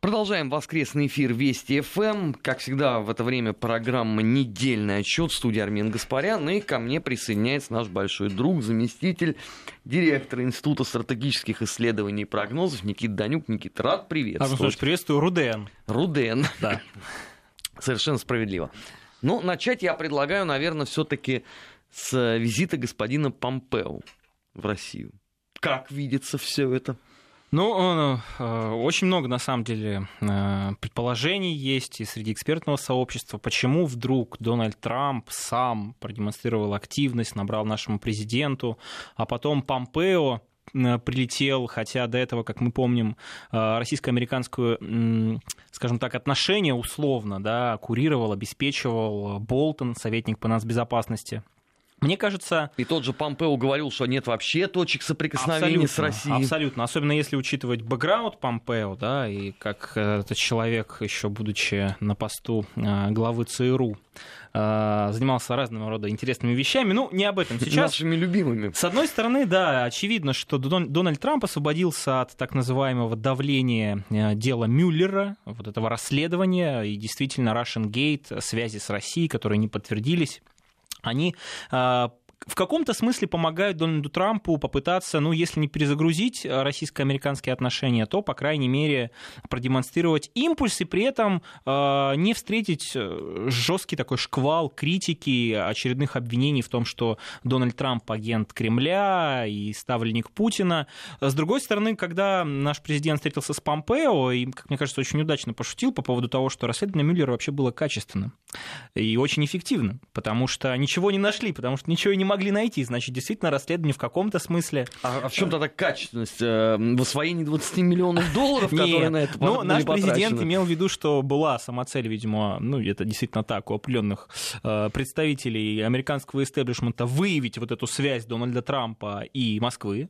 Продолжаем воскресный эфир Вести ФМ. Как всегда, в это время программа «Недельный отчет» в студии Армен Гаспарян. И ко мне присоединяется наш большой друг, заместитель директора Института стратегических исследований и прогнозов Никита Данюк. Никита, рад приветствовать. Армен приветствую. Руден. Руден. Да. Совершенно справедливо. Ну, начать я предлагаю, наверное, все-таки с визита господина Помпео в Россию. Как видится все это? Ну, э, очень много, на самом деле, э, предположений есть и среди экспертного сообщества, почему вдруг Дональд Трамп сам продемонстрировал активность, набрал нашему президенту, а потом Помпео э, прилетел, хотя до этого, как мы помним, российско-американскую, скажем так, отношения условно, да, курировал, обеспечивал Болтон, советник по нацбезопасности. Мне кажется... И тот же Помпео говорил, что нет вообще точек соприкосновения с Россией. Абсолютно. Особенно если учитывать бэкграунд Помпео, да, и как этот человек, еще будучи на посту э, главы ЦРУ, э, занимался разного рода интересными вещами. Ну, не об этом сейчас. Нашими любимыми. С одной стороны, да, очевидно, что Дональд Трамп освободился от так называемого давления э, дела Мюллера, вот этого расследования, и действительно Russian Gate, связи с Россией, которые не подтвердились они а, в каком-то смысле помогают Дональду Трампу попытаться, ну, если не перезагрузить э, российско-американские отношения, то, по крайней мере, продемонстрировать импульс и при этом э, не встретить э, жесткий такой шквал критики, очередных обвинений в том, что Дональд Трамп агент Кремля и ставленник Путина. С другой стороны, когда наш президент встретился с Помпео, и, как мне кажется, очень удачно пошутил по поводу того, что расследование Мюллера вообще было качественным и очень эффективным, потому что ничего не нашли, потому что ничего и не могли найти. Значит, действительно, расследование в каком-то смысле... А, а в чем тогда качественность? Э, в освоении 20 миллионов долларов, которые на это Ну, наш президент имел в виду, что была сама цель, видимо, ну, это действительно так, у определенных э, представителей американского истеблишмента выявить вот эту связь Дональда Трампа и Москвы.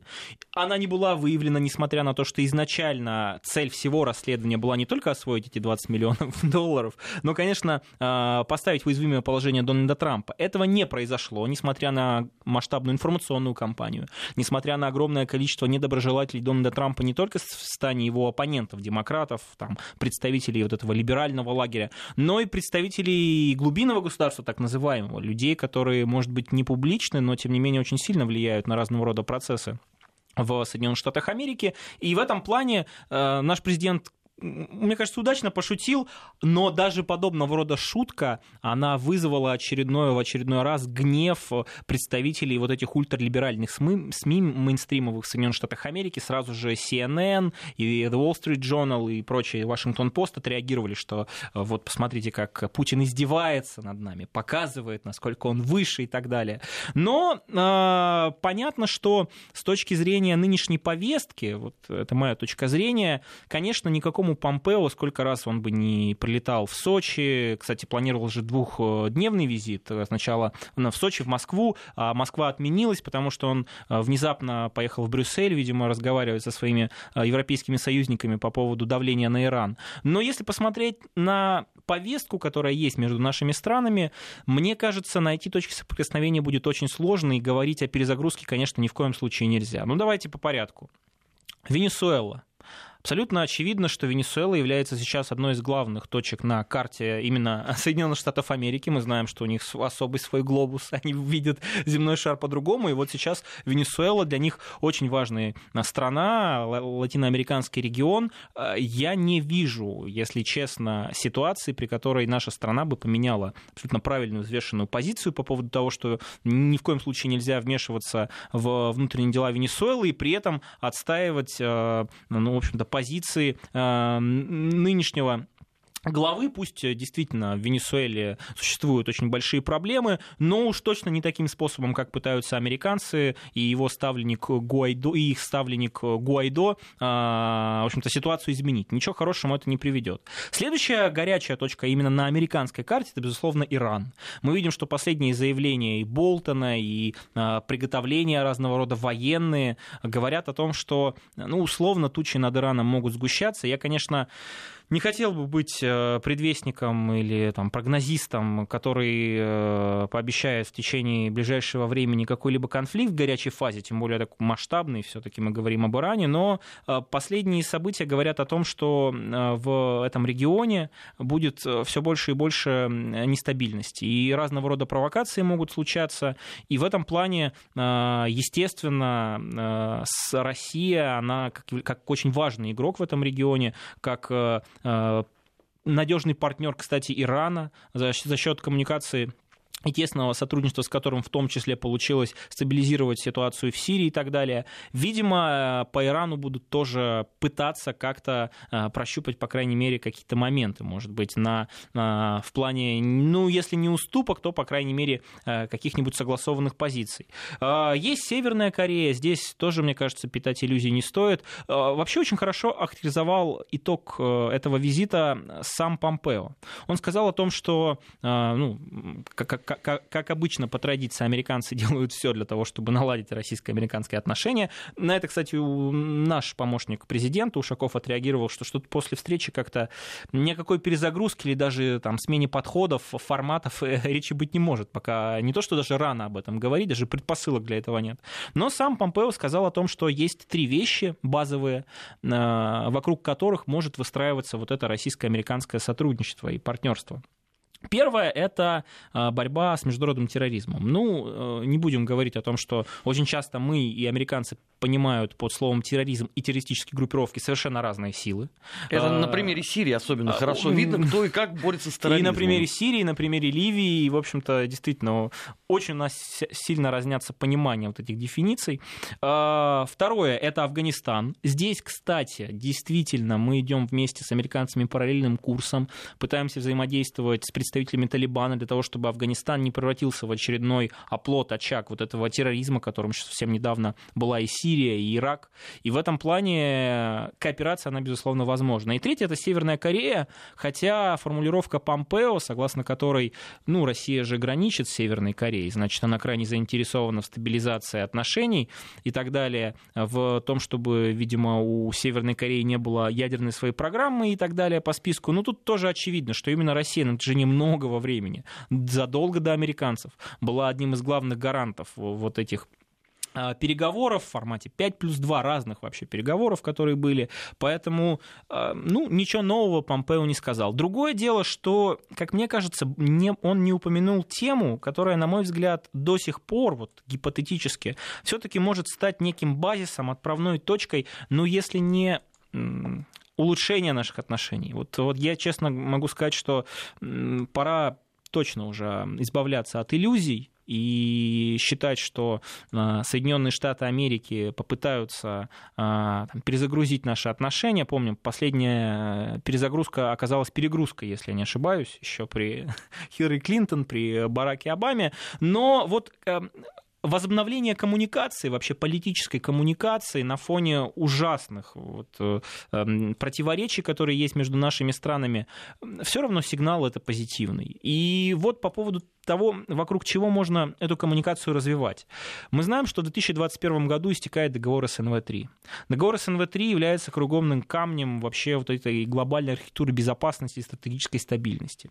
Она не была выявлена, несмотря на то, что изначально цель всего расследования была не только освоить эти 20 миллионов долларов, но, конечно, э, поставить в уязвимое положение Дональда Трампа. Этого не произошло, несмотря на масштабную информационную кампанию, несмотря на огромное количество недоброжелателей Дональда Трампа не только в стане его оппонентов, демократов, там, представителей вот этого либерального лагеря, но и представителей глубинного государства, так называемого, людей, которые, может быть, не публичны, но, тем не менее, очень сильно влияют на разного рода процессы в Соединенных Штатах Америки. И в этом плане э, наш президент мне кажется, удачно пошутил, но даже подобного рода шутка, она вызвала очередной, в очередной раз гнев представителей вот этих ультралиберальных СМИ, СМИ мейнстримовых в Соединенных Штатах Америки. Сразу же CNN и The Wall Street Journal и прочие Вашингтон Пост отреагировали, что э, вот посмотрите, как Путин издевается над нами, показывает, насколько он выше и так далее. Но э, понятно, что с точки зрения нынешней повестки, вот это моя точка зрения, конечно, никакому самому Помпео, сколько раз он бы не прилетал в Сочи, кстати, планировал же двухдневный визит, сначала в Сочи, в Москву, а Москва отменилась, потому что он э, внезапно поехал в Брюссель, видимо, разговаривать со своими э, европейскими союзниками по поводу давления на Иран. Но если посмотреть на повестку, которая есть между нашими странами, мне кажется, найти точки соприкосновения будет очень сложно, и говорить о перезагрузке, конечно, ни в коем случае нельзя. Ну, давайте по порядку. Венесуэла. Абсолютно очевидно, что Венесуэла является сейчас одной из главных точек на карте именно Соединенных Штатов Америки. Мы знаем, что у них особый свой глобус, они видят земной шар по-другому. И вот сейчас Венесуэла для них очень важная страна, латиноамериканский регион. А, я не вижу, если честно, ситуации, при которой наша страна бы поменяла абсолютно правильную, взвешенную позицию по поводу того, что ни в коем случае нельзя вмешиваться в внутренние дела Венесуэлы и при этом отстаивать, а, ну, в общем-то, позиции э, нынешнего главы, пусть э, действительно в Венесуэле существуют очень большие проблемы, но уж точно не таким способом, как пытаются американцы и его ставленник Гуайдо, и их ставленник Гуайдо, а, в общем-то, ситуацию изменить. Ничего хорошего это не приведет. Следующая горячая точка именно на американской карте, это, безусловно, Иран. Мы видим, что последние заявления и Болтона, и а, приготовления разного рода военные говорят о том, что, ну, условно, тучи над Ираном могут сгущаться. Я, конечно, не хотел бы быть э, предвестником или там, прогнозистом, который пообещает в течение ближайшего времени какой-либо конфликт в горячей фазе, тем более такой масштабный, все-таки мы говорим об Иране, но последние события говорят о том, что в этом регионе будет все больше и больше нестабильности, и разного рода провокации могут случаться, и в этом плане, естественно, Россия, она как, как очень важный игрок в этом регионе, как э, э, надежный партнер, кстати, Ирана за, за счет коммуникации и тесного сотрудничества, с которым в том числе получилось стабилизировать ситуацию в Сирии и так далее. Видимо, по Ирану будут тоже пытаться как-то э, прощупать, по крайней мере, какие-то моменты, может быть, на, на, в плане, ну, если не уступок, то, по крайней мере, э, каких-нибудь согласованных позиций. Э, есть Северная Корея, здесь тоже, мне кажется, питать иллюзий не стоит. Вообще очень хорошо охарактеризовал итог этого визита сам Помпео. Он сказал о том, что, ну, как как, как обычно, по традиции, американцы делают все для того, чтобы наладить российско-американские отношения. На это, кстати, наш помощник президента Ушаков отреагировал, что что-то после встречи как-то никакой перезагрузки или даже там смене подходов, форматов э, речи быть не может, пока не то, что даже рано об этом говорить, даже предпосылок для этого нет. Но сам Помпео сказал о том, что есть три вещи базовые, э, вокруг которых может выстраиваться вот это российско-американское сотрудничество и партнерство. Первое – это а, борьба с международным терроризмом. Ну, э, не будем говорить о том, что очень часто мы и американцы понимают под словом терроризм и террористические группировки совершенно разные силы. Это на а, примере Сирии особенно а, хорошо видно, кто и как борется с терроризмом. И на примере Сирии, и на примере Ливии, и, в общем-то, действительно, очень у нас сильно разнятся понимания вот этих дефиниций. Второе – это Афганистан. Здесь, кстати, действительно, мы идем вместе с американцами параллельным курсом, пытаемся взаимодействовать с представителями Талибана для того, чтобы Афганистан не превратился в очередной оплот, очаг вот этого терроризма, которым совсем недавно была и Сирия, и Ирак. И в этом плане кооперация, она, безусловно, возможна. И третье — это Северная Корея, хотя формулировка Помпео, согласно которой, ну, Россия же граничит с Северной Кореей, значит, она крайне заинтересована в стабилизации отношений и так далее, в том, чтобы, видимо, у Северной Кореи не было ядерной своей программы и так далее по списку. Ну, тут тоже очевидно, что именно Россия на протяжении многого времени, задолго до американцев, была одним из главных гарантов вот этих а, переговоров в формате 5 плюс 2 разных вообще переговоров, которые были. Поэтому, а, ну, ничего нового Помпео не сказал. Другое дело, что, как мне кажется, не, он не упомянул тему, которая, на мой взгляд, до сих пор, вот гипотетически, все-таки может стать неким базисом, отправной точкой, но если не улучшения наших отношений. Вот, вот я честно могу сказать, что пора точно уже избавляться от иллюзий, и считать, что а, Соединенные Штаты Америки попытаются а, там, перезагрузить наши отношения. Помним, последняя перезагрузка оказалась перегрузкой, если я не ошибаюсь, еще при Хиллари Клинтон, при Бараке Обаме. Но вот эм, возобновление коммуникации, вообще политической коммуникации на фоне ужасных вот, э, эм, противоречий, которые есть между нашими странами, все равно сигнал это позитивный. И вот по поводу того, вокруг чего можно эту коммуникацию развивать. Мы знаем, что в 2021 году истекает договор СНВ-3. Договор СНВ-3 является кругомным камнем вообще вот этой глобальной архитектуры безопасности и стратегической стабильности.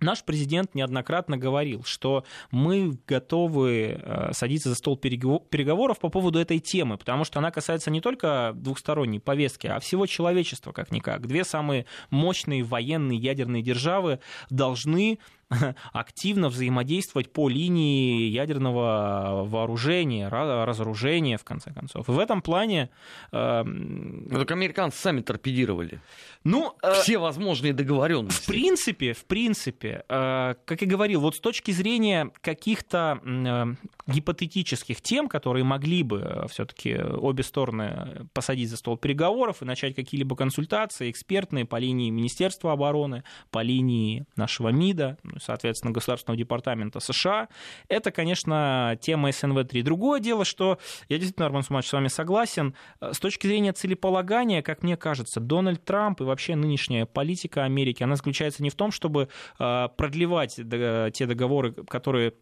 Наш президент неоднократно говорил, что мы готовы э, садиться за стол переговоров по поводу этой темы, потому что она касается не только двухсторонней повестки, а всего человечества, как-никак. Две самые мощные военные ядерные державы должны активно взаимодействовать по линии ядерного вооружения, разоружения, в конце концов. И в этом плане... Э, ну, так американцы сами торпедировали. Ну, э, все возможные договоренности. В принципе, в принципе, э, как я говорил, вот с точки зрения каких-то гипотетических тем, которые могли бы все-таки обе стороны посадить за стол переговоров и начать какие-либо консультации экспертные по линии Министерства обороны, по линии нашего МИДа, соответственно, Государственного департамента США. Это, конечно, тема СНВ-3. Другое дело, что я действительно, Арман Сумач, с вами согласен. С точки зрения целеполагания, как мне кажется, Дональд Трамп и вообще нынешняя политика Америки, она заключается не в том, чтобы э, продлевать те договоры, которые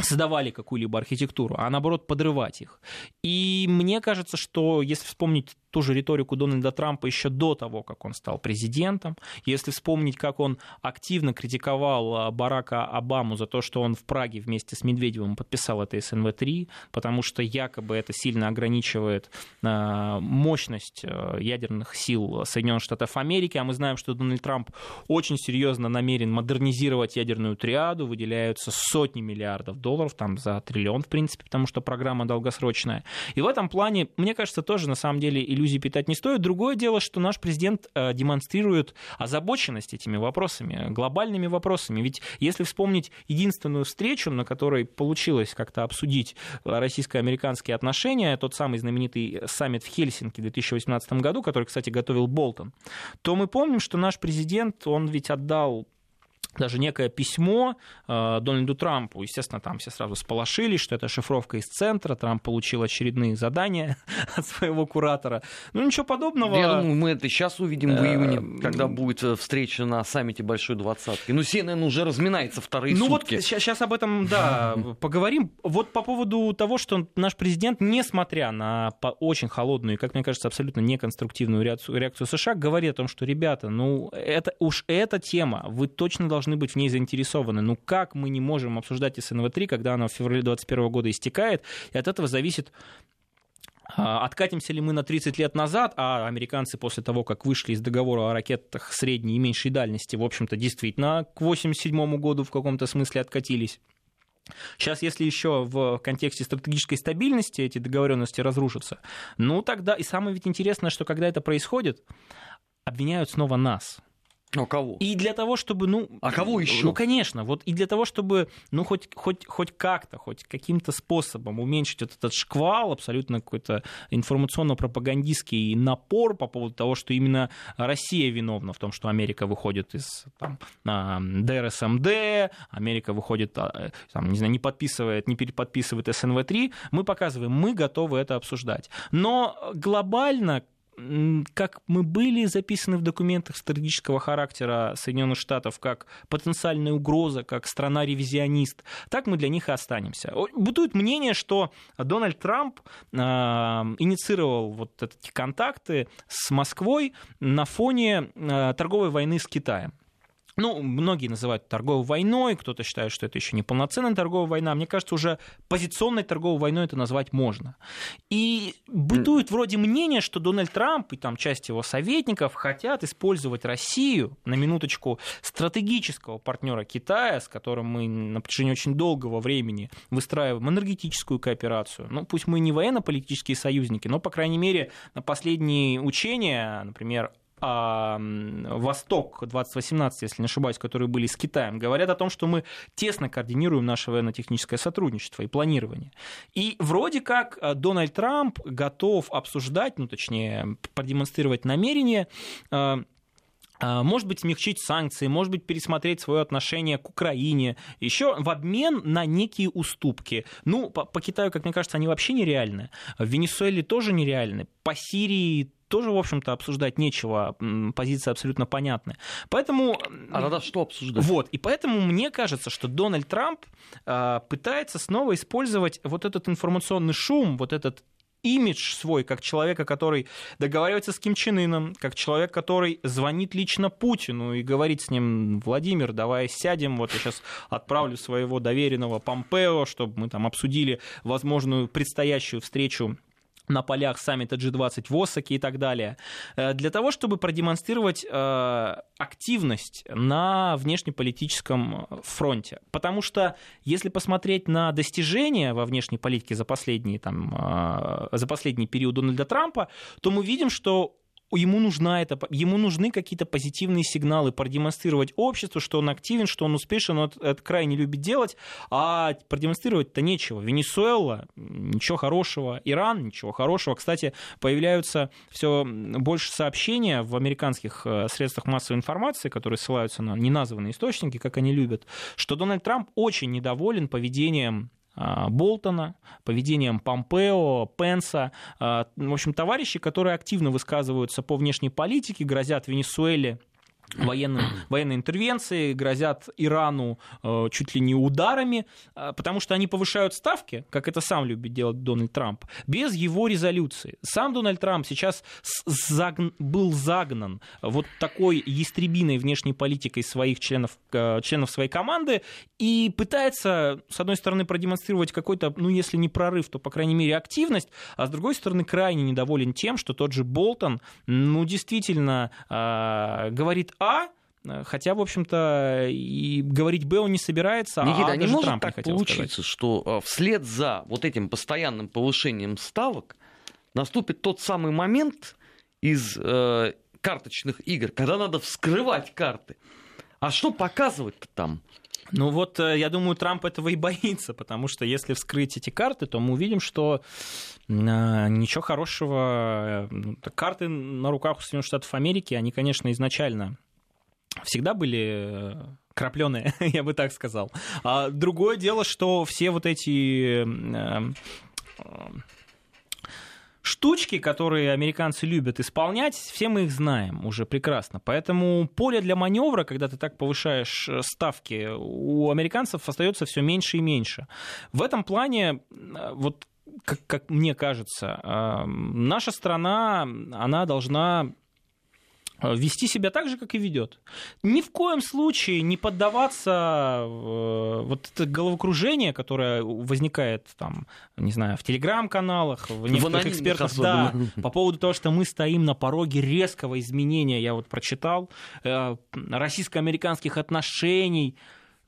создавали какую-либо архитектуру, а наоборот подрывать их. И мне кажется, что если вспомнить ту же риторику Дональда Трампа еще до того, как он стал президентом. Если вспомнить, как он активно критиковал а, Барака Обаму за то, что он в Праге вместе с Медведевым подписал это СНВ-3, потому что якобы это сильно ограничивает а, мощность а, ядерных сил Соединенных Штатов Америки, а мы знаем, что Дональд Трамп очень серьезно намерен модернизировать ядерную триаду, выделяются сотни миллиардов долларов, там за триллион, в принципе, потому что программа долгосрочная. И в этом плане, мне кажется, тоже на самом деле иллюзий питать не стоит. Другое дело, что наш президент э, демонстрирует озабоченность этими вопросами, глобальными вопросами. Ведь если вспомнить единственную встречу, на которой получилось как-то обсудить российско-американские отношения, тот самый знаменитый саммит в Хельсинки в 2018 году, который, кстати, готовил Болтон, то мы помним, что наш президент, он ведь отдал даже некое письмо э, Дональду Трампу. Естественно, там все сразу сполошились, что это шифровка из центра. Трамп получил очередные задания от своего куратора. Ну, ничего подобного. Я думаю, мы это сейчас увидим в июне, когда будет э, встреча на саммите Большой Двадцатки. Ну, CNN уже разминается вторые ну, сутки. Ну, вот сейчас об этом, да, поговорим. Вот по поводу того, что наш президент, несмотря на очень холодную и, как мне кажется, абсолютно неконструктивную реакцию, реакцию США, говорит о том, что, ребята, ну, это уж эта тема, вы точно должны должны быть в ней заинтересованы. Ну как мы не можем обсуждать СНВ-3, когда она в феврале 2021 года истекает, и от этого зависит а, Откатимся ли мы на 30 лет назад, а американцы после того, как вышли из договора о ракетах средней и меньшей дальности, в общем-то, действительно к 1987 году в каком-то смысле откатились. Сейчас, если еще в контексте стратегической стабильности эти договоренности разрушатся, ну тогда, и самое ведь интересное, что когда это происходит, обвиняют снова нас. А кого? И для того, чтобы, ну... А кого еще? Ну, конечно, вот и для того, чтобы, ну, хоть, хоть, хоть как-то, хоть каким-то способом уменьшить вот этот шквал, абсолютно какой-то информационно-пропагандистский напор по поводу того, что именно Россия виновна в том, что Америка выходит из там, ДРСМД, Америка выходит, а, там, не знаю, не подписывает, не переподписывает СНВ-3, мы показываем, мы готовы это обсуждать. Но глобально как мы были записаны в документах стратегического характера Соединенных Штатов как потенциальная угроза, как страна-ревизионист, так мы для них и останемся. Бытует мнение, что Дональд Трамп а, инициировал вот эти контакты с Москвой на фоне а, торговой войны с Китаем. Ну, многие называют торговой войной, кто-то считает, что это еще не полноценная торговая война. Мне кажется, уже позиционной торговой войной это назвать можно. И бытует вроде мнение, что Дональд Трамп и там часть его советников хотят использовать Россию, на минуточку, стратегического партнера Китая, с которым мы на протяжении очень долгого времени выстраиваем энергетическую кооперацию. Ну, пусть мы не военно-политические союзники, но, по крайней мере, на последние учения, например, а, Восток 2018, если не ошибаюсь, которые были с Китаем, говорят о том, что мы тесно координируем наше военно-техническое сотрудничество и планирование. И вроде как э, Дональд Трамп готов обсуждать, ну точнее, продемонстрировать намерение э, может быть, смягчить санкции, может быть, пересмотреть свое отношение к Украине, еще в обмен на некие уступки. Ну, по, по Китаю, как мне кажется, они вообще нереальны. В Венесуэле тоже нереальны. По Сирии тоже, в общем-то, обсуждать нечего, позиция абсолютно понятная. Поэтому... А тогда что обсуждать? Вот, и поэтому мне кажется, что Дональд Трамп э, пытается снова использовать вот этот информационный шум, вот этот имидж свой, как человека, который договаривается с Ким Чен Ыном, как человек, который звонит лично Путину и говорит с ним, Владимир, давай сядем, вот я сейчас отправлю своего доверенного Помпео, чтобы мы там обсудили возможную предстоящую встречу на полях саммита G20 в Осаке и так далее, э, для того, чтобы продемонстрировать э, активность на внешнеполитическом фронте. Потому что если посмотреть на достижения во внешней политике за последний, там, э, за последний период Дональда Трампа, то мы видим, что ему, нужна это, ему нужны какие-то позитивные сигналы, продемонстрировать обществу, что он активен, что он успешен, он это крайне любит делать, а продемонстрировать-то нечего. Венесуэла – ничего хорошего, Иран – ничего хорошего. Кстати, появляются все больше сообщения в американских э, средствах массовой информации, которые ссылаются на неназванные источники, как они любят, что Дональд Трамп очень недоволен поведением Болтона, поведением Помпео, Пенса. А, в общем, товарищи, которые активно высказываются по внешней политике, грозят Венесуэле военным, военной интервенции, грозят Ирану э, чуть ли не ударами, э, потому что они повышают ставки, как это сам любит делать Дональд Трамп, без его резолюции. Сам Дональд Трамп сейчас загн, был загнан вот такой ястребиной внешней политикой своих членов, э, членов своей команды и пытается, с одной стороны, продемонстрировать какой-то, ну, если не прорыв, то, по крайней мере, активность, а с другой стороны, крайне недоволен тем, что тот же Болтон, ну, действительно э, говорит а, Хотя, в общем-то, и говорить Б он не собирается. Никита, а не может Трамп так не получиться, сказать. что э, вслед за вот этим постоянным повышением ставок наступит тот самый момент из э, карточных игр, когда надо вскрывать карты. А что показывать-то там? Ну вот, э, я думаю, Трамп этого и боится, потому что если вскрыть эти карты, то мы увидим, что э, ничего хорошего. Ну, карты на руках у Соединенных Штатов Америки, они, конечно, изначально всегда были э, крапленые, я бы так сказал. А другое дело, что все вот эти штучки, которые американцы любят исполнять, все мы их знаем уже прекрасно. Поэтому поле для маневра, когда ты так повышаешь э, ставки, у американцев остается все меньше и меньше. В этом плане, э, вот как, как мне кажется, э, наша страна, она должна Э, вести себя так же, как и ведет. Ни в коем случае не поддаваться э, вот это головокружение, которое возникает там, не знаю, в телеграм-каналах, в некоторых в экспертах, да, по поводу того, что мы стоим на пороге резкого изменения, я вот прочитал, э, российско-американских отношений.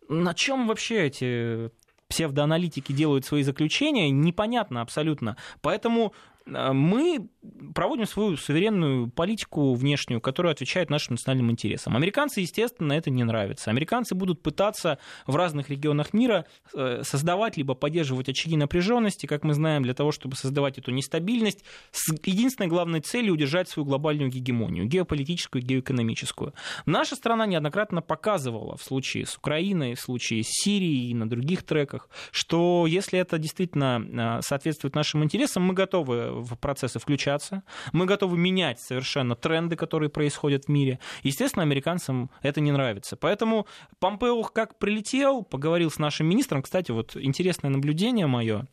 На чем вообще эти псевдоаналитики делают свои заключения, непонятно абсолютно. Поэтому Э, мы проводим свою суверенную политику внешнюю, которая отвечает нашим национальным интересам. Американцы, естественно, это не нравится. Американцы будут пытаться в разных регионах мира э, создавать либо поддерживать очаги напряженности, как мы знаем, для того, чтобы создавать эту нестабильность, с единственной главной целью удержать свою глобальную гегемонию, геополитическую, геоэкономическую. Наша страна неоднократно показывала в случае с Украиной, в случае с Сирией и на других треках, что если это действительно э, соответствует нашим интересам, мы готовы в процессы включаться, мы готовы менять совершенно тренды, которые происходят в мире. Естественно, американцам это не нравится. Поэтому Помпео как прилетел, поговорил с нашим министром. Кстати, вот интересное наблюдение мое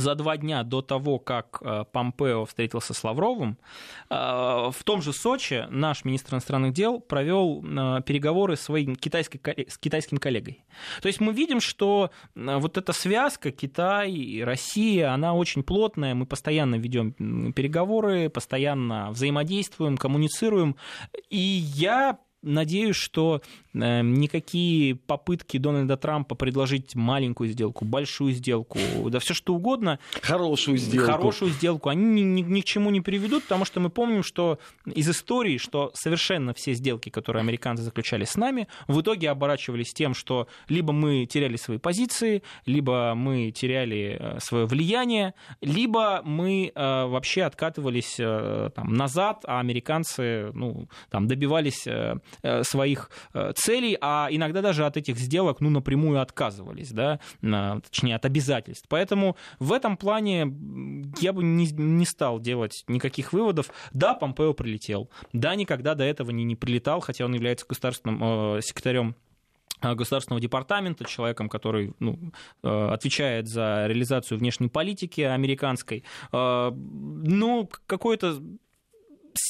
за два дня до того, как э, Помпео встретился с Лавровым, э, в том же Сочи наш министр иностранных дел провел э, переговоры с, своим китайской, с китайским коллегой. То есть мы видим, что вот эта связка Китай и Россия, она очень плотная, мы постоянно ведем переговоры, постоянно взаимодействуем, коммуницируем. И я надеюсь, что э, никакие попытки Дональда Трампа предложить маленькую сделку, большую сделку, да все что угодно, хорошую сделку, хорошую сделку, они ни, ни, ни к чему не приведут, потому что мы помним, что из истории, что совершенно все сделки, которые американцы заключали с нами, в итоге оборачивались тем, что либо мы теряли свои позиции, либо мы теряли э, свое влияние, либо мы э, вообще откатывались там, назад, а американцы ну, там, добивались своих э, целей, а иногда даже от этих сделок ну, напрямую отказывались, да, точнее, от обязательств. Поэтому в этом плане я бы не, не стал делать никаких выводов. Да, Помпео прилетел. Да, никогда до этого не, не прилетал, хотя он является государственным э, секретарем государственного департамента, человеком, который ну, отвечает за реализацию внешней политики американской. Ну, какое-то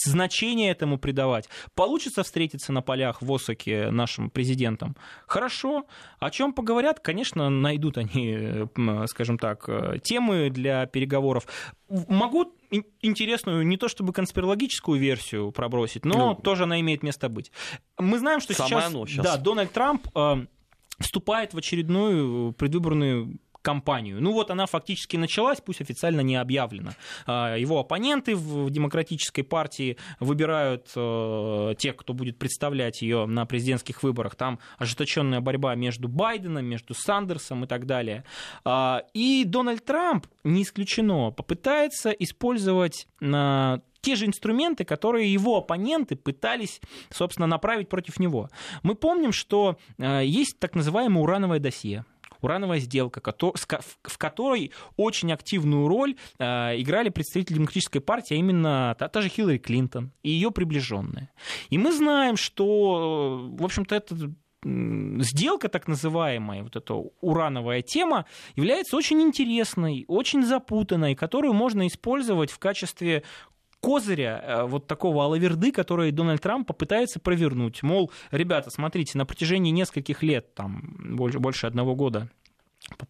значение этому придавать. Получится встретиться на полях в Осаке нашим президентом? Хорошо. О чем поговорят? Конечно, найдут они, скажем так, темы для переговоров. Могу интересную, не то чтобы конспирологическую версию пробросить, но ну, тоже она имеет место быть. Мы знаем, что сейчас, сейчас. Да, Дональд Трамп э, вступает в очередную предвыборную кампанию. Ну вот она фактически началась, пусть официально не объявлена. А, его оппоненты в демократической партии выбирают э, тех, кто будет представлять ее на президентских выборах. Там ожесточенная борьба между Байденом, между Сандерсом и так далее. А, и Дональд Трамп, не исключено, попытается использовать те же инструменты, которые его оппоненты пытались, собственно, направить против него. Мы помним, что э, есть так называемое урановое досье урановая сделка, в которой очень активную роль играли представители демократической партии, а именно та, та же Хиллари Клинтон и ее приближенные. И мы знаем, что, в общем-то, это сделка так называемая, вот эта урановая тема, является очень интересной, очень запутанной, которую можно использовать в качестве козыря э, вот такого алаверды, который Дональд Трамп попытается провернуть. Мол, ребята, смотрите, на протяжении нескольких лет, там, больше, больше одного года,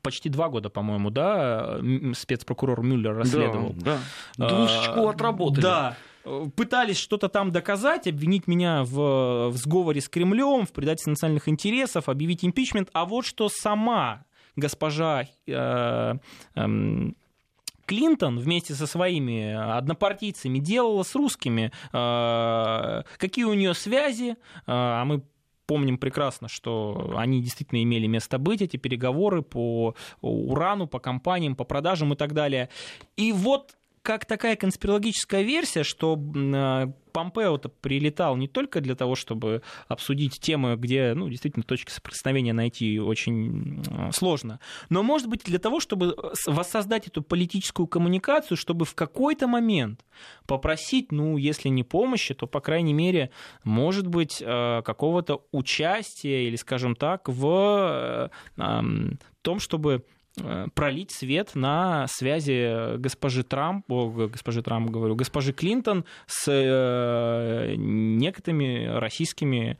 почти два года, по-моему, да, спецпрокурор Мюллер расследовал. Да, да. Двушечку а, отработали. Да, пытались что-то там доказать, обвинить меня в, в сговоре с Кремлем, в предательстве национальных интересов, объявить импичмент. А вот что сама госпожа э, э, Клинтон вместе со своими однопартийцами делала с русскими, э, какие у нее связи, э, а мы помним прекрасно, что они действительно имели место быть, эти переговоры по урану, по компаниям, по продажам и так далее. И вот как такая конспирологическая версия, что а, Помпео-то прилетал не только для того, чтобы обсудить темы, где ну, действительно точки соприкосновения найти очень а, сложно, но, может быть, для того, чтобы воссоздать эту политическую коммуникацию, чтобы в какой-то момент попросить, ну, если не помощи, то, по крайней мере, может быть, а, какого-то участия или, скажем так, в том, чтобы Э, пролить свет на связи госпожи Трамп, о, госпожи Трамп говорю, госпожи Клинтон с э, некоторыми российскими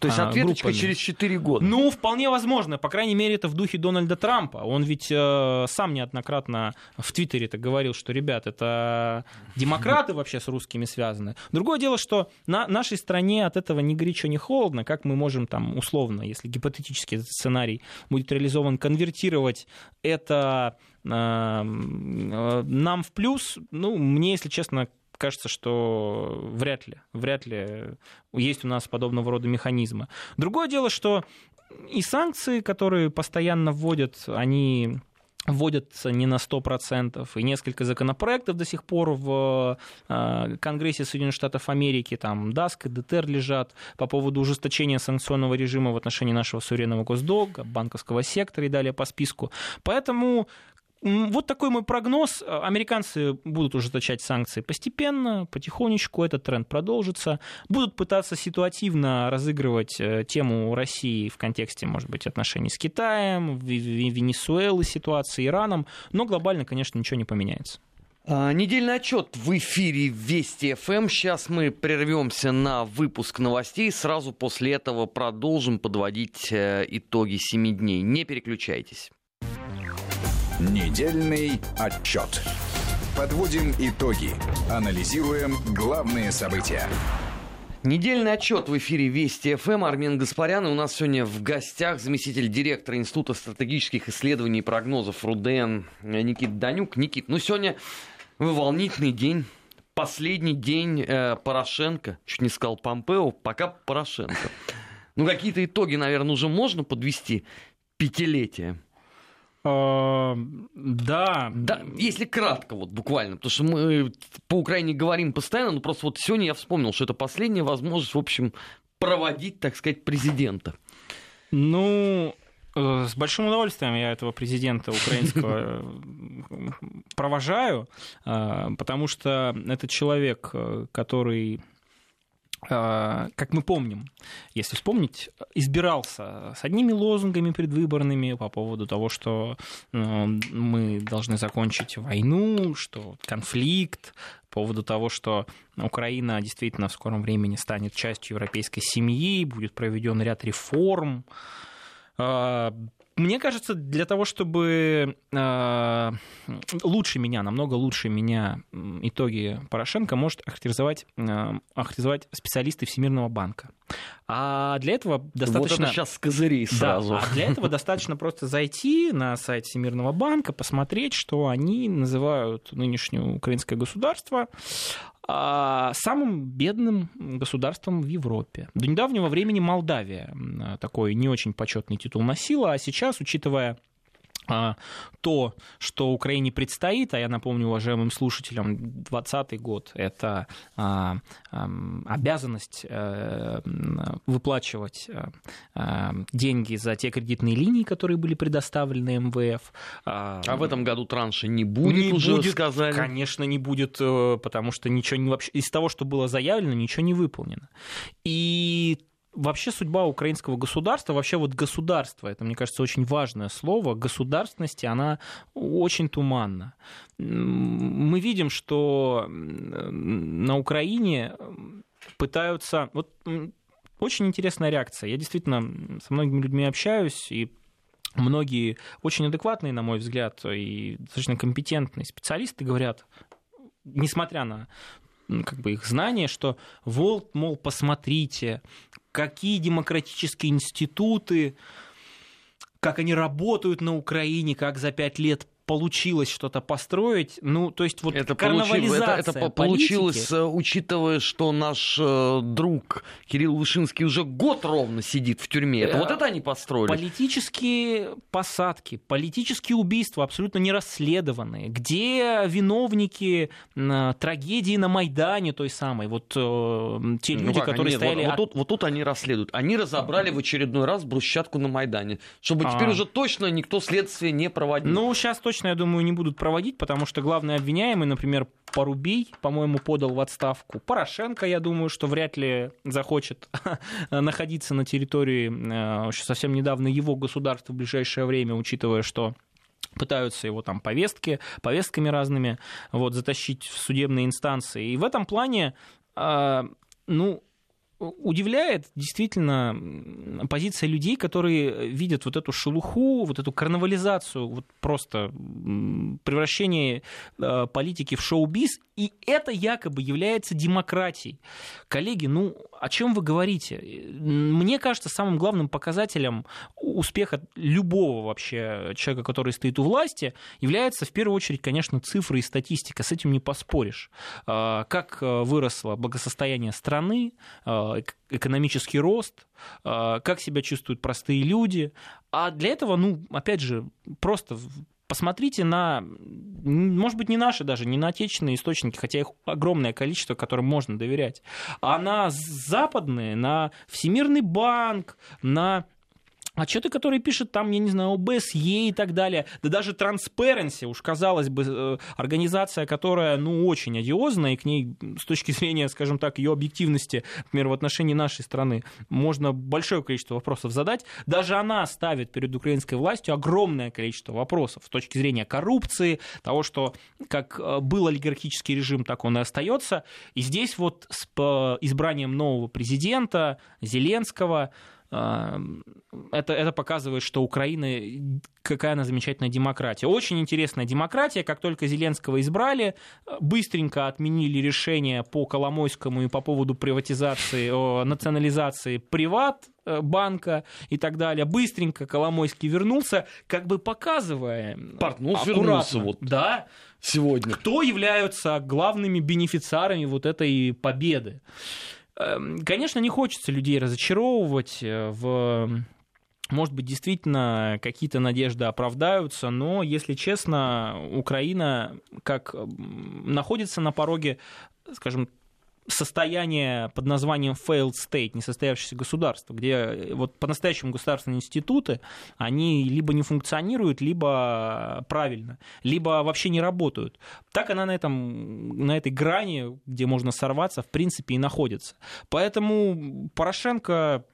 то есть а, ответочка группами. через 4 года. Ну, вполне возможно. По крайней мере, это в духе Дональда Трампа. Он ведь э, сам неоднократно в Твиттере это говорил, что, ребят, это демократы вообще с русскими связаны. Другое дело, что на нашей стране от этого ни горячо, ни холодно. Как мы можем там условно, если гипотетически этот сценарий будет реализован, конвертировать это э, э, нам в плюс? Ну, мне, если честно, кажется, что вряд ли, вряд ли есть у нас подобного рода механизмы. Другое дело, что и санкции, которые постоянно вводят, они вводятся не на 100%, и несколько законопроектов до сих пор в э, Конгрессе Соединенных Штатов Америки, там ДАСК и ДТР лежат по поводу ужесточения санкционного режима в отношении нашего суверенного госдолга, банковского сектора и далее по списку. Поэтому вот такой мой прогноз. Американцы будут ужесточать санкции постепенно, потихонечку. Этот тренд продолжится. Будут пытаться ситуативно разыгрывать э, тему России в контексте, может быть, отношений с Китаем, Венесуэлы, ситуации, Ираном. Но глобально, конечно, ничего не поменяется. А, недельный отчет в эфире Вести ФМ. Сейчас мы прервемся на выпуск новостей. Сразу после этого продолжим подводить э, итоги семи дней. Не переключайтесь. Недельный отчет. Подводим итоги. Анализируем главные события. Недельный отчет в эфире Вести ФМ. Армен Гаспарян. И у нас сегодня в гостях заместитель директора Института стратегических исследований и прогнозов РУДН Никит Данюк. Никит, ну сегодня волнительный день. Последний день э, Порошенко. Чуть не сказал Помпео, пока Порошенко. Ну, какие-то итоги, наверное, уже можно подвести пятилетие. Да. да. Если кратко, вот буквально, потому что мы по Украине говорим постоянно, но просто вот сегодня я вспомнил, что это последняя возможность, в общем, проводить, так сказать, президента. Ну, э, с большим удовольствием я этого президента украинского э, провожаю, э, потому что это человек, который как мы помним, если вспомнить, избирался с одними лозунгами предвыборными по поводу того, что ну, мы должны закончить войну, что конфликт, по поводу того, что Украина действительно в скором времени станет частью европейской семьи, будет проведен ряд реформ. Мне кажется, для того, чтобы э, лучше меня, намного лучше меня итоги Порошенко может охарактеризовать, э, охарактеризовать специалисты Всемирного банка. А для этого достаточно... Вот это сейчас с козырей сразу. Да, а для этого достаточно просто зайти на сайт Всемирного банка, посмотреть, что они называют нынешнее украинское государство а, самым бедным государством в Европе. До недавнего времени Молдавия такой не очень почетный титул носила, а сейчас, учитывая то, что Украине предстоит, а я напомню уважаемым слушателям, 2020 год – это а, а, обязанность а, выплачивать а, деньги за те кредитные линии, которые были предоставлены МВФ. А, а в этом году транша не будет, не уже будет, сказали? Конечно, не будет, э, потому что ничего не вообще из того, что было заявлено, ничего не выполнено. И вообще судьба украинского государства, вообще вот государство, это, мне кажется, очень важное слово, государственности, она очень туманна. Мы видим, что на Украине пытаются... Вот очень интересная реакция. Я действительно со многими людьми общаюсь, и многие очень адекватные, на мой взгляд, и достаточно компетентные специалисты говорят, несмотря на как бы их знание, что вот, мол, посмотрите, какие демократические институты, как они работают на Украине, как за пять лет получилось что-то построить. Ну, то есть вот это карнавализация Это, это получилось, э, учитывая, что наш э, друг Кирилл Вышинский уже год ровно сидит в тюрьме. Это, вот это они построили. Политические посадки, политические убийства абсолютно не расследованные. Где виновники э, трагедии на Майдане той самой? Вот э, те ну люди, ну, которые нет, стояли... Вот, вот, тут, вот тут они расследуют. Они разобрали в очередной раз брусчатку на Майдане. Чтобы а. теперь уже точно никто следствие не проводил. Ну, сейчас точно точно, я думаю, не будут проводить, потому что главный обвиняемый, например, Порубей, по-моему, подал в отставку. Порошенко, я думаю, что вряд ли захочет находиться на территории э, совсем недавно его государства в ближайшее время, учитывая, что пытаются его там повестки, повестками разными вот, затащить в судебные инстанции. И в этом плане, э, ну, удивляет действительно позиция людей, которые видят вот эту шелуху, вот эту карнавализацию, вот просто превращение э, политики в шоу-биз, и это якобы является демократией. Коллеги, ну о чем вы говорите? Мне кажется, самым главным показателем успеха любого вообще человека, который стоит у власти, является в первую очередь, конечно, цифры и статистика. С этим не поспоришь. А, как э, выросло благосостояние страны, а, экономический рост, а, как себя чувствуют простые люди. А для этого, ну, опять же, просто посмотрите на, может быть, не наши даже, не на отечественные источники, хотя их огромное количество, которым можно доверять, а на западные, на Всемирный банк, на отчеты, которые пишет там, я не знаю, ОБСЕ и так далее, да даже Transparency, уж казалось бы, э, организация, которая, ну, очень одиозная, и к ней с точки зрения, скажем так, ее объективности, например, в отношении нашей страны, можно большое количество вопросов задать, даже она ставит перед украинской властью огромное количество вопросов с точки зрения коррупции, того, что как э, был олигархический режим, так он и остается, и здесь вот с избранием нового президента Зеленского, это, это показывает, что Украина какая она замечательная демократия. Очень интересная демократия. Как только Зеленского избрали, быстренько отменили решение по Коломойскому и по поводу приватизации, о, национализации приват э, банка и так далее. Быстренько Коломойский вернулся, как бы показывая... Портнул вернулся вот. Да. Сегодня. Кто являются главными бенефициарами вот этой победы. Эм, конечно, не хочется людей разочаровывать э, в может быть, действительно какие-то надежды оправдаются, но, если честно, Украина как находится на пороге, скажем, состояние под названием failed state, несостоявшееся государство, где э, вот по-настоящему государственные институты, они либо не функционируют, либо правильно, либо вообще не работают. Так она на, этом, на этой грани, где можно сорваться, в принципе и находится. Поэтому Порошенко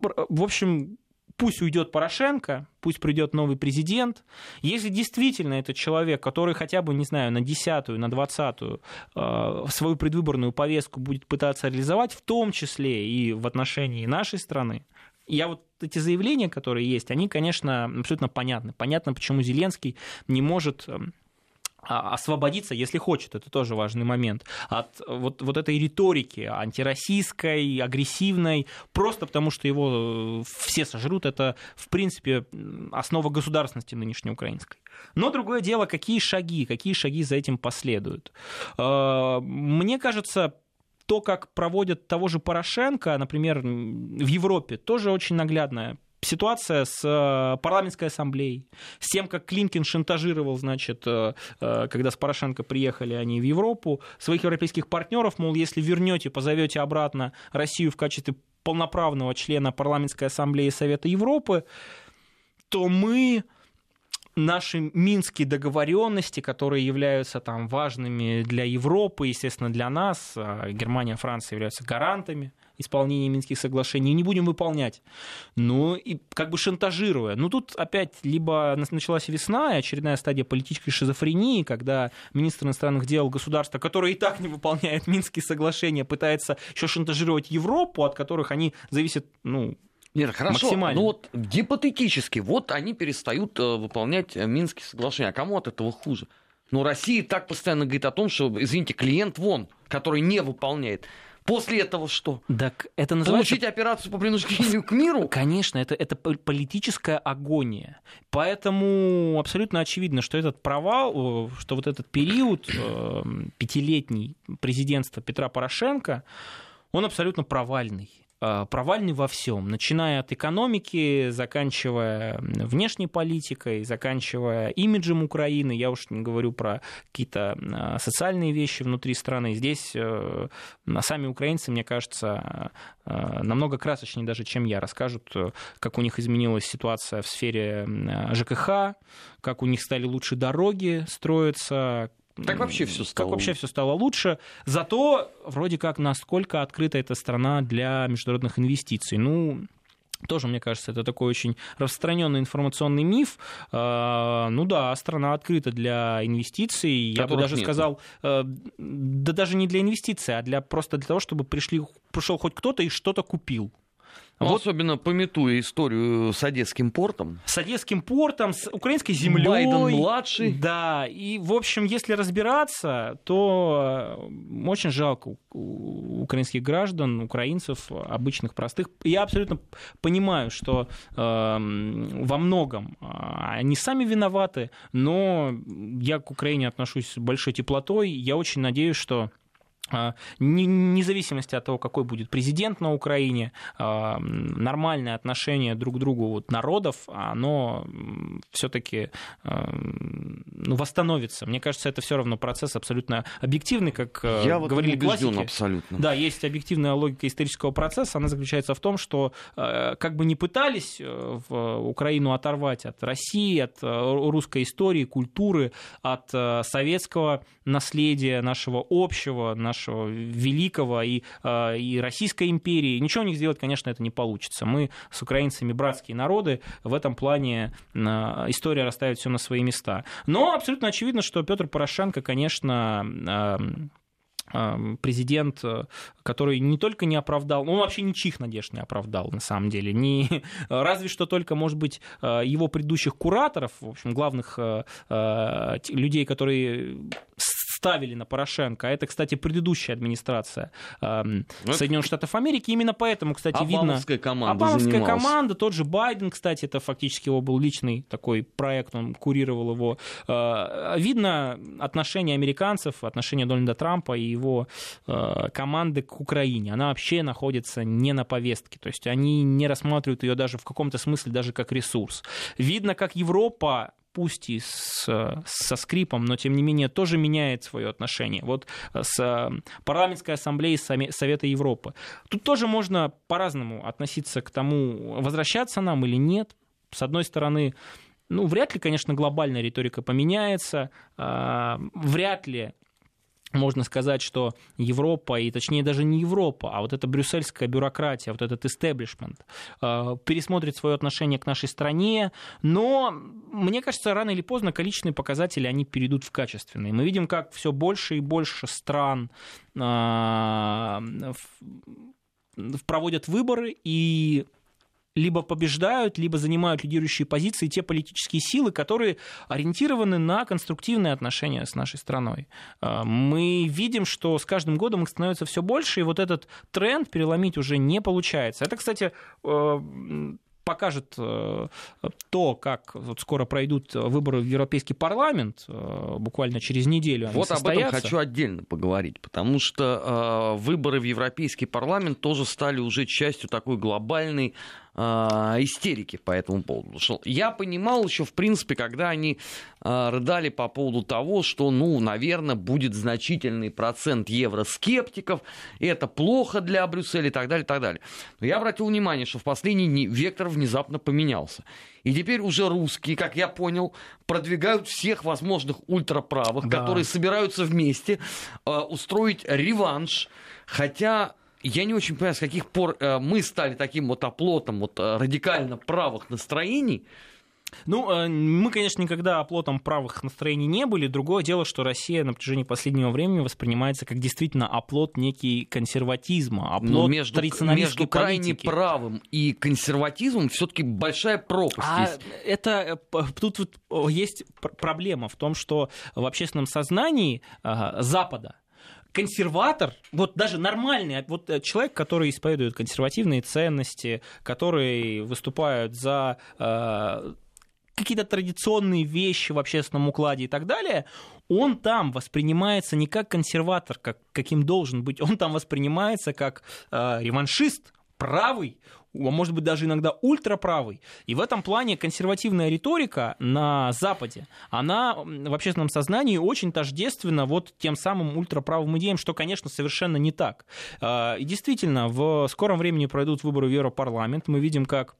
в общем, пусть уйдет Порошенко, пусть придет новый президент. Если действительно это человек, который хотя бы, не знаю, на десятую, на двадцатую э, свою предвыборную повестку будет пытаться реализовать, в том числе и в отношении нашей страны, я вот эти заявления, которые есть, они, конечно, абсолютно понятны. Понятно, почему Зеленский не может эм, освободиться, если хочет, это тоже важный момент, от вот, вот этой риторики антироссийской, агрессивной, просто потому что его э, все сожрут, это, в принципе, основа государственности нынешней украинской. Но другое дело, какие шаги, какие шаги за этим последуют. Э, мне кажется, то, как проводят того же Порошенко, например, в Европе, тоже очень наглядная ситуация с э, парламентской ассамблеей, с тем, как Климкин шантажировал, значит, э, э, когда с Порошенко приехали они в Европу, своих европейских партнеров, мол, если вернете, позовете обратно Россию в качестве полноправного члена парламентской ассамблеи Совета Европы, то мы наши минские договоренности, которые являются там важными для Европы, естественно, для нас, Германия, Франция являются гарантами исполнения Минских соглашений, не будем выполнять. Ну, и как бы шантажируя. Ну, тут опять либо началась весна, и очередная стадия политической шизофрении, когда министр иностранных дел государства, которое и так не выполняет Минские соглашения, пытается еще шантажировать Европу, от которых они зависят, ну, нет, хорошо, максимально. ну вот гипотетически, вот они перестают э, выполнять э, Минские соглашения. А кому от этого хуже? Ну, Россия так постоянно говорит о том, что, извините, клиент вон, который не выполняет. После этого что? Так это называется... Получить операцию по принуждению к миру? Конечно, это, это политическая агония. Поэтому абсолютно очевидно, что этот провал, что вот этот период э, пятилетний президентства Петра Порошенко, он абсолютно провальный. Э, провальный во всем, начиная от экономики, заканчивая внешней политикой, заканчивая имиджем Украины. Я уж не говорю про какие-то э, социальные вещи внутри страны. Здесь э, сами украинцы, мне кажется, намного красочнее даже, чем я, расскажут, как у них изменилась ситуация в сфере ЖКХ, как у них стали лучше дороги строиться, как вообще все стало? Как вообще все стало лучше. Зато вроде как насколько открыта эта страна для международных инвестиций. Ну, тоже, мне кажется, это такой очень распространенный информационный миф. А, ну да, страна открыта для инвестиций. Я бы даже нет. сказал, э, да даже не для инвестиций, а для, просто для того, чтобы пришли, пришел хоть кто-то и что-то купил. Ну, вот. Особенно пометуя историю с Одесским портом. С Одесским портом, с украинской землей. Байден-младший. Да, и, в общем, если разбираться, то э, очень жалко украинских граждан, украинцев, обычных, простых. Я абсолютно понимаю, что э, во многом э, они сами виноваты, но я к Украине отношусь с большой теплотой. Я очень надеюсь, что а, вне зависимости от того, какой будет президент на Украине, а, нормальное отношение друг к другу вот народов, оно все-таки а, ну, восстановится. Мне кажется, это все равно процесс абсолютно объективный, как Я говорили классики. абсолютно. Да, есть объективная логика исторического процесса. Она заключается в том, что как бы не пытались э, в Украину оторвать от России, от э, русской истории, культуры, от э, советского наследия нашего общего, нашего великого и, э, и Российской империи. Ничего у них сделать, конечно, это не получится. Мы с украинцами братские народы, в этом плане э, история расставит все на свои места. Но абсолютно очевидно, что Петр Порошенко, конечно, э, президент, который не только не оправдал, он вообще ничьих надежд не оправдал, на самом деле. Не, разве что только, может быть, его предыдущих кураторов, в общем, главных людей, которые ставили на Порошенко. А это, кстати, предыдущая администрация э, Соединенных Штатов Америки. Именно поэтому, кстати, Обамовская видно... команда Обамовская занималась. команда, тот же Байден, кстати, это фактически его был личный такой проект, он курировал его. Э, видно отношение американцев, отношение Дональда Трампа и его э, команды к Украине. Она вообще находится не на повестке. То есть они не рассматривают ее даже в каком-то смысле даже как ресурс. Видно, как Европа пусть и с, со скрипом, но тем не менее тоже меняет свое отношение. Вот с парламентской ассамблеей Совета Европы. Тут тоже можно по-разному относиться к тому, возвращаться нам или нет. С одной стороны, ну, вряд ли, конечно, глобальная риторика поменяется, а, вряд ли можно сказать, что Европа, и точнее даже не Европа, а вот эта брюссельская бюрократия, вот этот истеблишмент, э, пересмотрит свое отношение к нашей стране, но мне кажется, рано или поздно количественные показатели, они перейдут в качественные. Мы видим, как все больше и больше стран э, проводят выборы, и либо побеждают, либо занимают лидирующие позиции те политические силы, которые ориентированы на конструктивные отношения с нашей страной. А, мы видим, что с каждым годом их становится все больше, и вот этот тренд переломить уже не получается. Это, кстати, э, покажет э, то, как вот скоро пройдут выборы в Европейский парламент, э, буквально через неделю они Вот состоятся. об этом хочу отдельно поговорить, потому что выборы в Европейский парламент тоже стали уже частью такой глобальной э, истерики по этому поводу. Что я понимал еще, в принципе, когда они э, рыдали по поводу того, что, ну, наверное, будет значительный процент евроскептиков, и это плохо для Брюсселя и так далее, и так далее. Но я обратил внимание, что в последний вектор внезапно поменялся. И теперь уже русские, как я понял, продвигают всех возможных ультраправых, да. которые собираются вместе э, устроить реванш. Хотя я не очень понимаю, с каких пор э, мы стали таким вот оплотом вот, э, радикально правых настроений. Ну, э, мы, конечно, никогда оплотом правых настроений не были. Другое дело, что Россия на протяжении последнего времени воспринимается как действительно оплот некий консерватизма, оплот Но между, между крайне правым и консерватизмом все-таки большая пропасть а есть. Это тут вот есть проблема в том, что в общественном сознании Запада консерватор, вот даже нормальный, вот э, человек, который исповедует консервативные ценности, который выступает за э, какие-то традиционные вещи в общественном укладе и так далее, он там воспринимается не как консерватор, как, каким должен быть, он там воспринимается как э, реваншист, правый, а может быть даже иногда ультраправый. И в этом плане консервативная риторика на Западе, она в общественном сознании очень тождественна вот тем самым ультраправым идеям, что, конечно, совершенно не так. А, и действительно, в скором времени пройдут выборы в Европарламент. Мы видим, как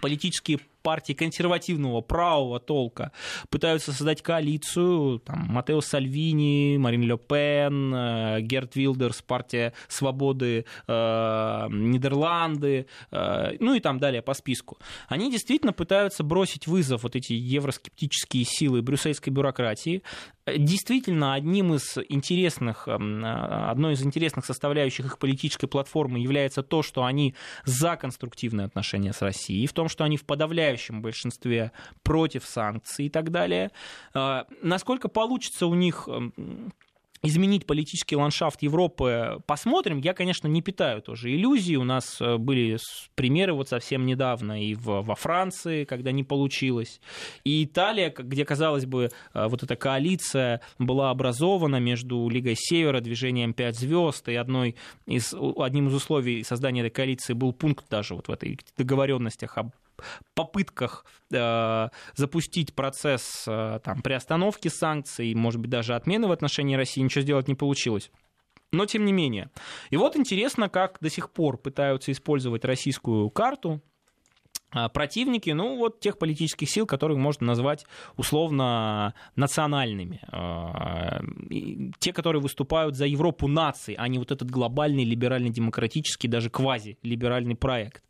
политические партии консервативного правого толка пытаются создать коалицию, там, Матео Сальвини, Марин Ле Пен, э, Герт Вилдерс, партия свободы э, Нидерланды, э, ну и там далее по списку. Они действительно пытаются бросить вызов вот эти евроскептические силы брюссельской бюрократии. Действительно, одним из интересных, э, одной из интересных составляющих их политической платформы является то, что они за конструктивные отношения с Россией, в том, что они в подавляющем подавляющем большинстве против санкций и так далее. А, насколько получится у них эм, изменить политический ландшафт Европы, посмотрим. Я, конечно, не питаю тоже иллюзий. У нас э, были примеры вот совсем недавно и в, во Франции, когда не получилось. И Италия, где, казалось бы, э, вот эта коалиция была образована между Лигой Севера, движением «Пять звезд», и одной из, одним из условий создания этой коалиции был пункт даже вот в этой договоренностях об попытках э, запустить процесс э, там, приостановки санкций, может быть, даже отмены в отношении России, ничего сделать не получилось. Но тем не менее. И вот интересно, как до сих пор пытаются использовать российскую карту противники, ну, вот тех политических сил, которых можно назвать условно национальными. А, те, которые выступают за Европу наций, а не вот этот глобальный либерально-демократический, даже квази-либеральный проект.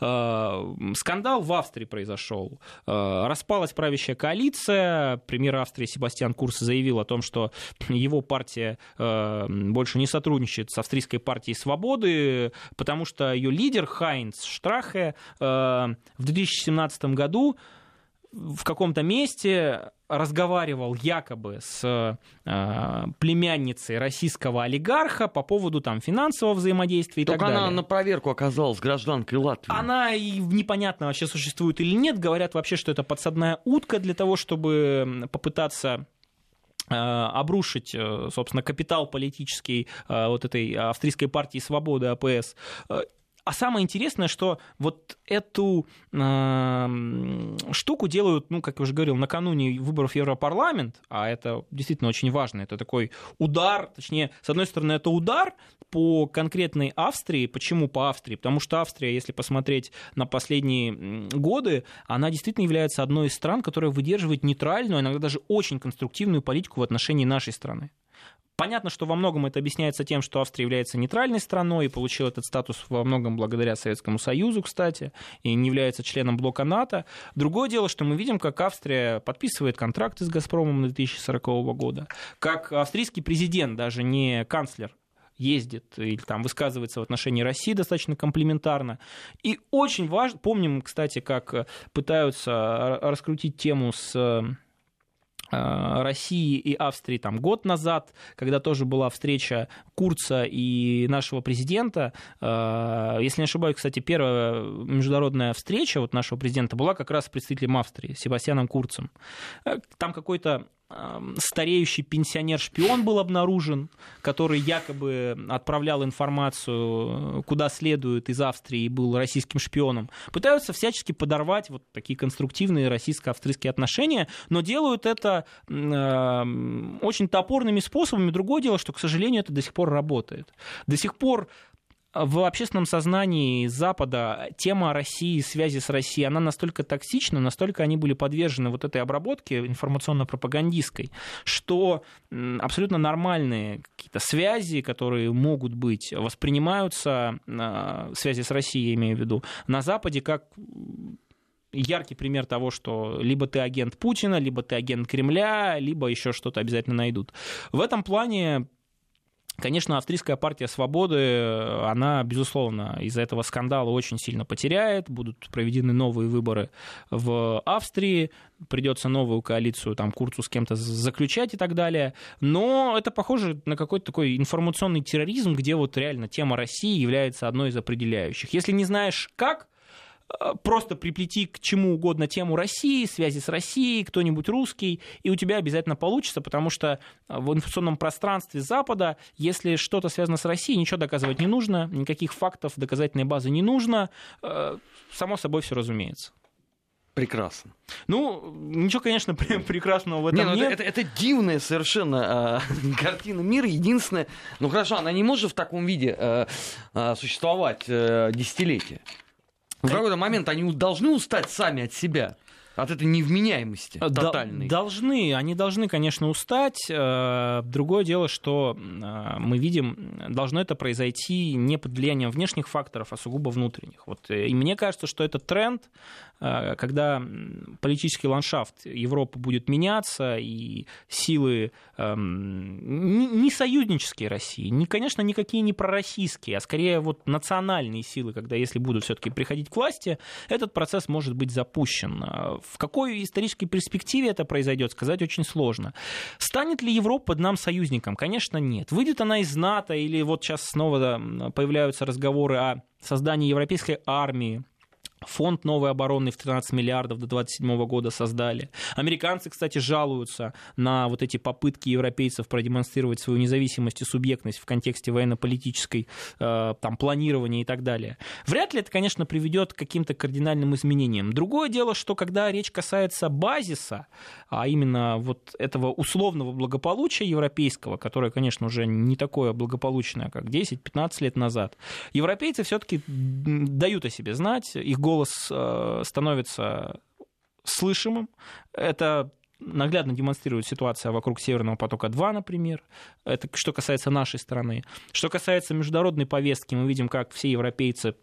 А, скандал в Австрии произошел. Распалась правящая коалиция. Премьер Австрии Себастьян Курс заявил о том, что его партия больше не сотрудничает с австрийской партией свободы, потому что ее лидер Хайнц Штрахе в 2017 году в каком-то месте разговаривал якобы с э, племянницей российского олигарха по поводу там финансового взаимодействия и Только так далее. она на проверку оказалась гражданкой Латвии. Она и непонятно вообще существует или нет. Говорят вообще, что это подсадная утка для того, чтобы попытаться э, обрушить, э, собственно, капитал политический э, вот этой австрийской партии свободы АПС а самое интересное, что вот эту э, штуку делают, ну, как я уже говорил, накануне выборов в Европарламент, а это действительно очень важно, это такой удар, точнее, с одной стороны, это удар по конкретной Австрии. Почему по Австрии? Потому что Австрия, если посмотреть на последние годы, она действительно является одной из стран, которая выдерживает нейтральную, иногда даже очень конструктивную политику в отношении нашей страны. Понятно, что во многом это объясняется тем, что Австрия является нейтральной страной и получила этот статус во многом благодаря Советскому Союзу, кстати, и не является членом блока НАТО. Другое дело, что мы видим, как Австрия подписывает контракты с «Газпромом» на 2040 года, как австрийский президент, даже не канцлер, ездит или там высказывается в отношении России достаточно комплементарно. И очень важно, помним, кстати, как пытаются раскрутить тему с России и Австрии там год назад, когда тоже была встреча Курца и нашего президента. Э, если не ошибаюсь, кстати, первая международная встреча вот нашего президента была как раз с представителем Австрии, Себастьяном Курцем. Э, там какой-то стареющий пенсионер-шпион был обнаружен, который якобы отправлял информацию куда следует из Австрии и был российским шпионом. Пытаются всячески подорвать вот такие конструктивные российско-австрийские отношения, но делают это очень топорными способами. Другое дело, что, к сожалению, это до сих пор работает. До сих пор в общественном сознании Запада тема России, связи с Россией, она настолько токсична, настолько они были подвержены вот этой обработке информационно-пропагандистской, что абсолютно нормальные какие-то связи, которые могут быть, воспринимаются, а, связи с Россией, я имею в виду, на Западе как яркий пример того, что либо ты агент Путина, либо ты агент Кремля, либо еще что-то обязательно найдут. В этом плане Конечно, австрийская партия свободы, она, безусловно, из-за этого скандала очень сильно потеряет. Будут проведены новые выборы в Австрии, придется новую коалицию там Курцу с кем-то заключать и так далее. Но это похоже на какой-то такой информационный терроризм, где вот реально тема России является одной из определяющих. Если не знаешь как, Э, просто приплети к чему угодно тему России, связи с Россией, кто-нибудь русский, и у тебя обязательно получится, потому что э, в информационном пространстве Запада, если что-то связано с Россией, ничего доказывать не нужно, никаких фактов доказательной базы не нужно, э, само собой все разумеется. Прекрасно. Ну, ничего, конечно, прекрасного в этом не, ну нет. Это, это, это дивная совершенно э, картина мира. Единственное, ну хорошо, она не может в таком виде э, э, существовать э, десятилетия. В какой-то момент они должны устать сами от себя. От этой невменяемости тотальной. Должны, они должны, конечно, устать. Э, другое дело, что э, мы видим, должно это произойти не под влиянием внешних факторов, а сугубо внутренних. Вот, э, и мне кажется, что этот тренд Э, когда политический ландшафт Европы будет меняться, и силы эм, не союзнические России, не, конечно, никакие не пророссийские, а скорее вот национальные силы, когда если будут все-таки приходить к власти, этот процесс может быть запущен. Э, в какой исторической перспективе это произойдет, сказать очень сложно. Станет ли Европа нам союзником? Конечно, нет. Выйдет она из НАТО, или вот сейчас снова появляются разговоры о создании европейской армии, Фонд новой обороны в 13 миллиардов до 2027 года создали. Американцы, кстати, жалуются на вот эти попытки европейцев продемонстрировать свою независимость и субъектность в контексте военно-политической э, там, планирования и так далее. Вряд ли это, конечно, приведет к каким-то кардинальным изменениям. Другое дело, что когда речь касается базиса, а именно вот этого условного благополучия европейского, которое, конечно, уже не такое благополучное, как 10-15 лет назад, европейцы все-таки дают о себе знать, их голос голос э, становится слышимым. Это наглядно демонстрирует ситуация вокруг Северного потока-2, например. Это что касается нашей страны. Что касается международной повестки, мы видим, как все европейцы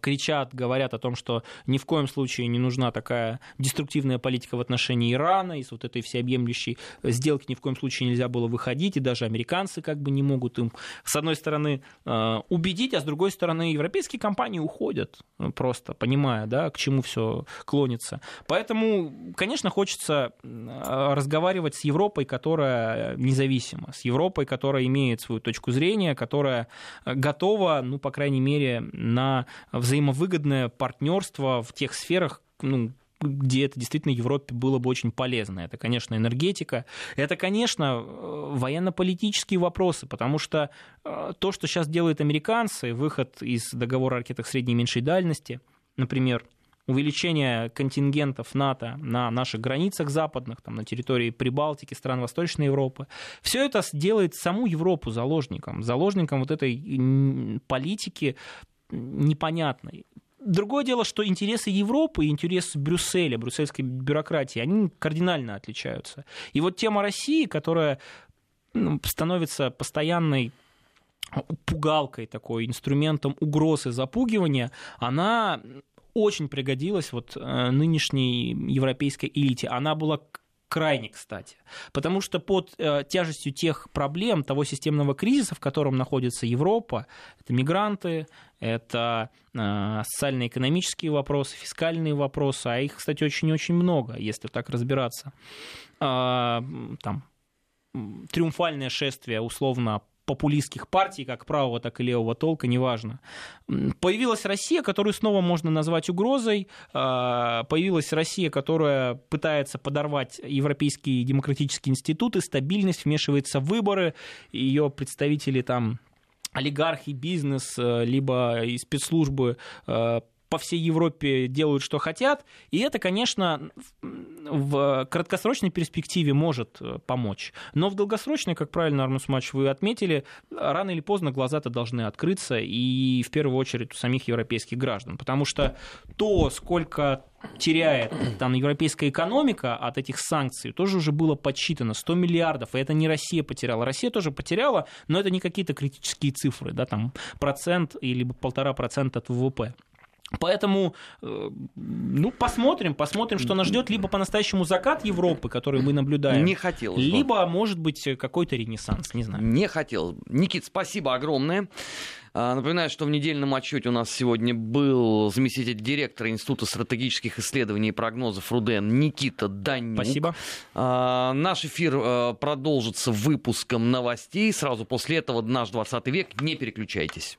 кричат, говорят о том, что ни в коем случае не нужна такая деструктивная политика в отношении Ирана, из вот этой всеобъемлющей сделки ни в коем случае нельзя было выходить, и даже американцы как бы не могут им, с одной стороны, а, убедить, а с другой стороны, европейские компании уходят, ну, просто понимая, да, к чему все клонится. Поэтому, конечно, хочется а, разговаривать с Европой, которая независима, с Европой, которая имеет свою точку зрения, которая готова, ну, по крайней мере, на взаимовыгодное партнерство в тех сферах, ну, где это действительно Европе было бы очень полезно. Это, конечно, энергетика, это, конечно, военно-политические вопросы, потому что э, то, что сейчас делают американцы, выход из договора о ракетах средней и меньшей дальности, например, увеличение контингентов НАТО на наших границах западных, там, на территории Прибалтики, стран Восточной Европы, все это делает саму Европу заложником, заложником вот этой политики непонятной. Другое дело, что интересы Европы и интересы Брюсселя, брюссельской бюрократии, они кардинально отличаются. И вот тема России, которая ну, становится постоянной пугалкой такой, инструментом угрозы запугивания, она очень пригодилась вот э, нынешней европейской элите. Она была крайне кстати. Потому что под э, тяжестью тех проблем, того системного кризиса, в котором находится Европа, это мигранты, это э, социально-экономические вопросы, фискальные вопросы, а их, кстати, очень-очень много, если так разбираться. Э, там, триумфальное шествие условно популистских партий, как правого, так и левого толка, неважно. Появилась Россия, которую снова можно назвать угрозой. А, появилась Россия, которая пытается подорвать европейские демократические институты, стабильность, вмешивается в выборы. Ее представители там олигархи, бизнес, э, либо и спецслужбы э, по всей Европе делают, что хотят, и это, конечно, в краткосрочной перспективе может э, помочь. Но в долгосрочной, как правильно, Арнус Матч, вы отметили, рано или поздно глаза-то должны открыться, и в первую очередь у самих европейских граждан, потому что то, сколько теряет там европейская экономика от этих санкций, тоже уже было подсчитано 100 миллиардов, и это не Россия потеряла. Россия тоже потеряла, но это не какие-то критические цифры, да, там процент или полтора процента от ВВП. Поэтому, э, ну, посмотрим, посмотрим, что нас ждет. Либо по-настоящему закат Европы, который мы наблюдаем. Не хотелось бы. Либо, может быть, какой-то ренессанс, не знаю. Не хотел. Никит, спасибо огромное. А, напоминаю, что в недельном отчете у нас сегодня был заместитель директора Института стратегических исследований и прогнозов РУДН Никита Данюк. Спасибо. А, наш эфир а, продолжится выпуском новостей. Сразу после этого «Наш 20 век». Не переключайтесь.